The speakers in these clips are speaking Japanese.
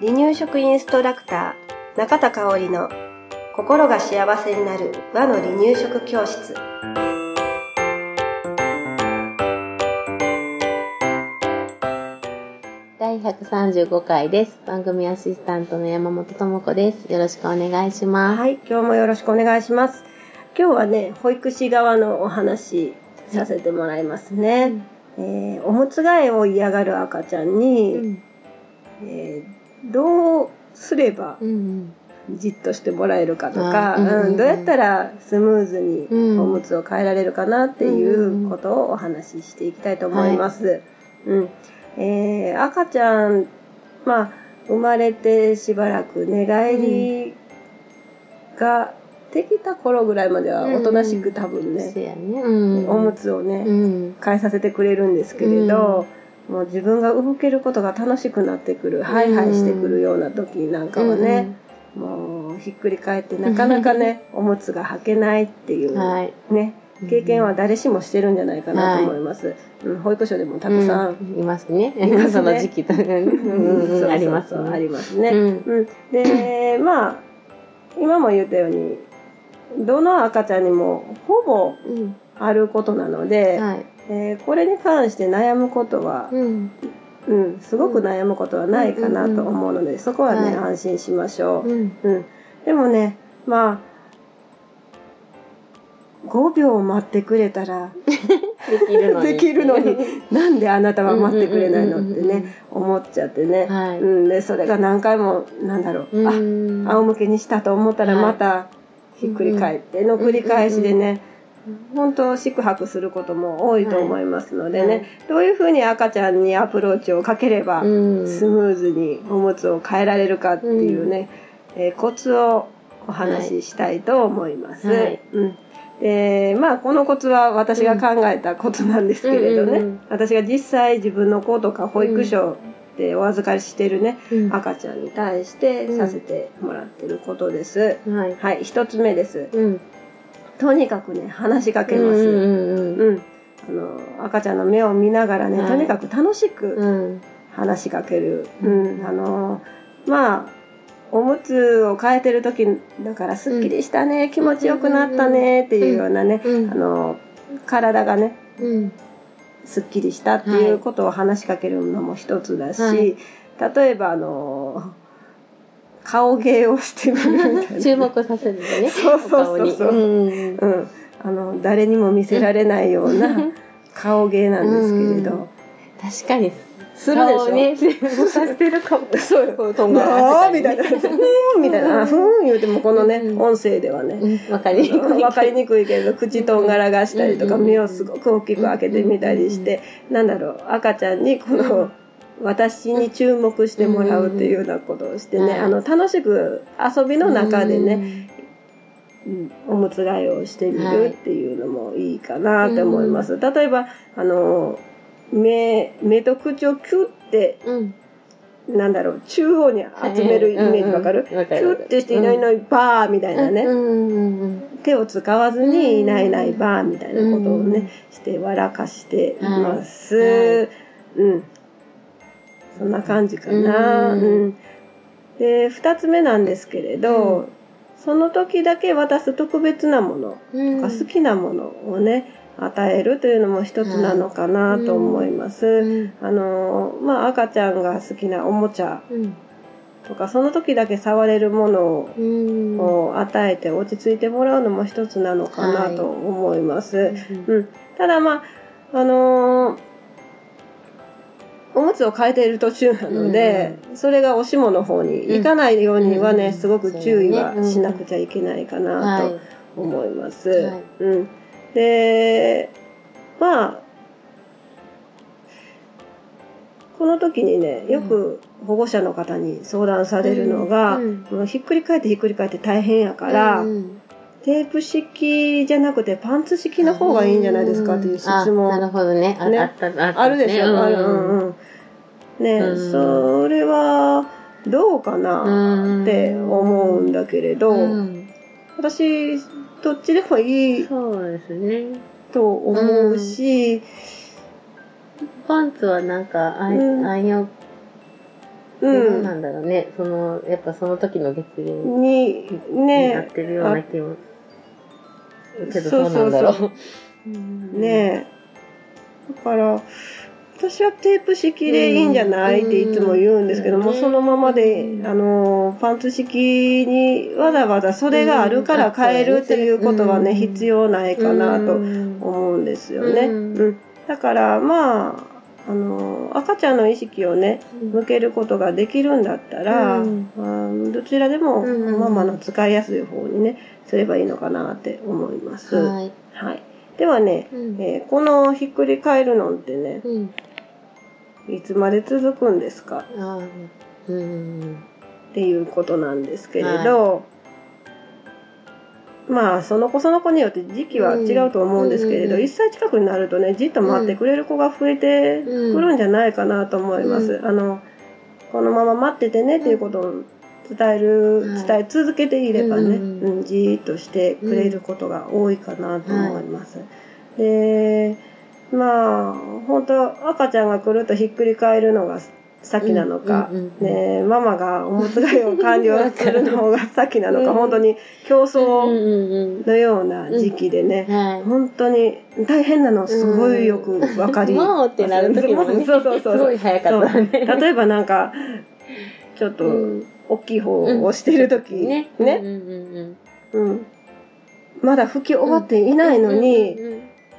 離乳食インストラクター中田香織の心が幸せになる和の離乳食教室第135回です。番組アシスタントの山本智子です。よろしくお願いします。はい今日もよろしくお願いします今日はね保育士側のお話させてもらいますね、えーおむつ替えを嫌がる赤ちゃんに、うん。えーどうすればうん。じっとしてもらえるかとか、あうんうんどうやったらスムーズにうんおむつを変えられるかなっていうことをお話ししていきたいと思います。うんえー赤ちゃん、まあ、生まれてしばらく寝返りができた頃ぐらいまではおとなしく多分そね。おむつをね、うん。変えさせてくれるんですけれど、もう自分が動けることが楽しくなってくる、ハイハイしてくるような時なんかはね、もうひっくり返ってなかなかねおむつが履けないっていう、はい。ね経験は誰しもしてるんじゃないかなと思います、うん、保育所でもたくさん、うん。いますね。ね。その時期と。うん。うんありますあね。りますね、うんうん。でまあ今も言ったようにどの赤ちゃんにもほぼうん。あることなので、はい。えーこれに関して悩むことは、うん。うん、すごく悩むことはないかなと思うので、そこはね、はい安心しましょう。うん。うん、でもねまあ5秒待ってくれたらできるのに。なんであなたは待ってくれないのってうんうんうんうんね思っちゃってね、はいうん、でそれが何回もなんだろう、うん。あ仰向けにしたと思ったらはいまたひっくり返っての繰り返しでね、本当四苦八苦することも多いと思いますのでね、はい。どういうふうに赤ちゃんにアプローチをかければ、うん。スムーズにおむつを変えられるかっていうね、えーコツをお話ししたいと思います。はい。うん。でまあこのコツは私が考えたコツなんですけれどね、うんうんうん私が実際自分の子とか保育所でお預かりしてるね、うん赤ちゃんに対してさせてもらってることです。はい。はい、一つ目です。うん。とにかくね話しかけます。うんうんうんあの赤ちゃんの目を見ながらね、はいとにかく楽しくうん。うん。話しかける。ううんん、あのまあおむつを変えてる時だからすっきりしたね、気持ちよくなったねっていうようなね、体がねうん。すっきりしたっていうことを話しかけるのも一つだし、はい例えばあの顔芸をしてみるみたいな。注目させるのね。そうそうそううん。うん、あの誰にも見せられないような顔芸なんですけれど、確かに。するでしょ。ね、動かしてるかも。そうよ。こうとんがあーみたいな、ふーんみたいな、ふーん言うてもこのね、うん。音声ではね、うん。わかりにくい。わかりにくいけれど、口とんがらがしたりとか、うん目をすごく大きく開けてみたりして、なんだろう、赤ちゃんにこの、私に注目してもらうっていうようなことをしてね、うんあの、楽しく遊びの中でね、うん。おむつ替えをしてみるっていうのもいいかなと思います。例えば、あの、目、目と口をキュッて、うん。なんだろう、中央に集めるイメージわかる、うんうんキュッてしていないいないばーみたいなね、うんうんうん手を使わずにいないいないばーみたいなことをね、うんして笑かしています。はいうん。そんな感じかな。ううんん。で、二つ目なんですけれど、うんその時だけ渡す特別なものうん。が好きなものをね、与えるというのも一つなのかなと思います。うん。あのまあ赤ちゃんが好きなおもちゃうん。とかその時だけ触れるものを与えて落ち着いてもらうのも一つなのかなと思います。うんうん、ただまああのーおむつを変えている途中なので、それがおしもの方に行かないようにはね、うんすごく注意はしなくちゃいけないかなはいと思います。はいうん、でまあこの時にねよく保護者の方に相談されるのが、うんもうひっくり返ってひっくり返って大変やから、うんテープ式じゃなくてパンツ式の方がいいんじゃないですかっていう質問。あなるほどね。あね。あった、あった。あるでしょ、ね。あるうんうん。ね、うんそれはどうかなって思うんだけれど、うん。私どっちでもいいそうですね。と思うし、パンツはなんか、あうんん、暗用、う。んなんだろうね。その、やっぱその時の月齢に、にねなってるような気も。けどそうそうなんだろう。そうねえ。だから、私はテープ式でいいんじゃないっていつも言うんですけども、うんそのままで、あの、パンツ式にわざわざ袖があるから変えるっていうことはね、うん必要ないかなとうん思うんですよね。ううんん。だから、まあ、あの、赤ちゃんの意識をね、向けることができるんだったら、うんまあどちらでもうんママの使いやすい方にね、すればいいのかなって思います。はい。はい。ではね、うんえーこのひっくり返るのってね、うん。いつまで続くんですか？うん。っていうことなんですけれど、まあ、その子その子によって時期は違うと思うんですけれど、うん1歳近くになるとね、じっと待ってくれる子が増えてくるんじゃないかなと思います。うあの、このまま待っててねっていうことを伝える、はい。伝え続けていればね、うんうんじーっとしてくれることが多いかなと思います。で、まあ、本当赤ちゃんが来るとひっくり返るのが先なのか、ね、ママがおむつ替えを完了するのが先なのか、うん本当に競うん争うんのような時期でね。本当に大変なのすごいよくわかります。もうってなる時もね。そうそうそう。すごい早かったね。例えばなんか、ちょっとうん大きい方をしてる時ね。ね、うん。まだ拭き終わっていないのに、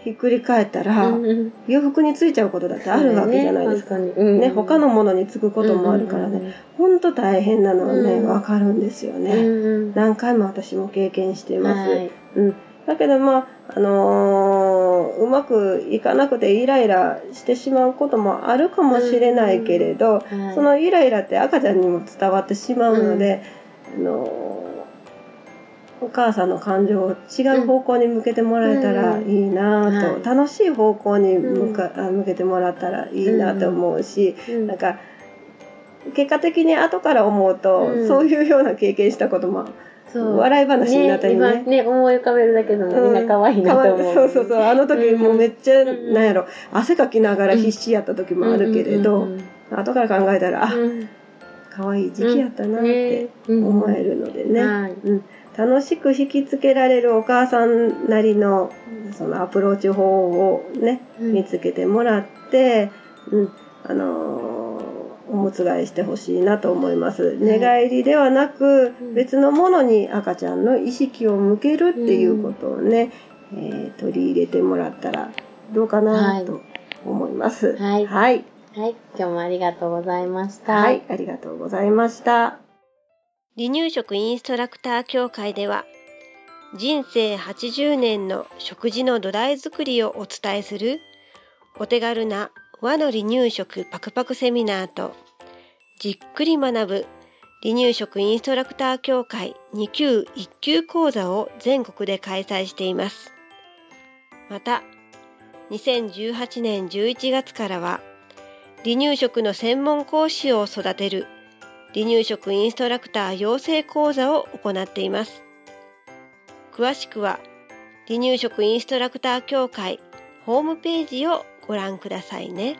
ひっくり返ったら、うんうん洋服についちゃうことだってあるわけじゃないですか。ね。本当にね、他のものにつくこともあるからね、ね。ほんと大変なのはね、うんわかるんですようんね。うん何回も私も経験しています。はいうん。だけどまあ、あのーうまくいかなくてイライラしてしまうこともあるかもしれないけれど、はいそのイライラって赤ちゃんにも伝わってしまうので、あのーお母さんの感情を違う方向に向けてもらえたらいいなと、うん楽しい方向に向か、あ向けてもらったらいいなと思うし、うん。なんか結果的に後から思うと、うん。そういうような経験したことも笑い話になったりね。今ね、思い浮かべるだけでもみんな可愛いなと思う。そうそうそう。あの時もうめっちゃ、うん。なんやろ汗かきながら必死やった時もあるけれど、うんうん後から考えたら、あうん。可愛い時期やったなってうん。思えるのでね、はい。うん、楽しく引きつけられるお母さんなりのそのアプローチ法をね、うん見つけてもらって、うん、あのーおむつ替えしてほしいなと思います。寝返りではなく、うん別のものに赤ちゃんの意識を向けるっていうことをね、えー取り入れてもらったらどうかはないと思います。はいはい。はい。今日もありがとうございました。はい、ありがとうございました。離乳食インストラクター協会では人生80年の食事の土台作りをお伝えするお手軽な和の離乳食パクパクセミナーとじっくり学ぶ離乳食インストラクター協会2級1級講座を全国で開催しています。また2018年11月からは離乳食の専門講師を育てる離乳食インストラクター養成講座を行っています。詳しくは離乳食インストラクター協会ホームページをご覧くださいね。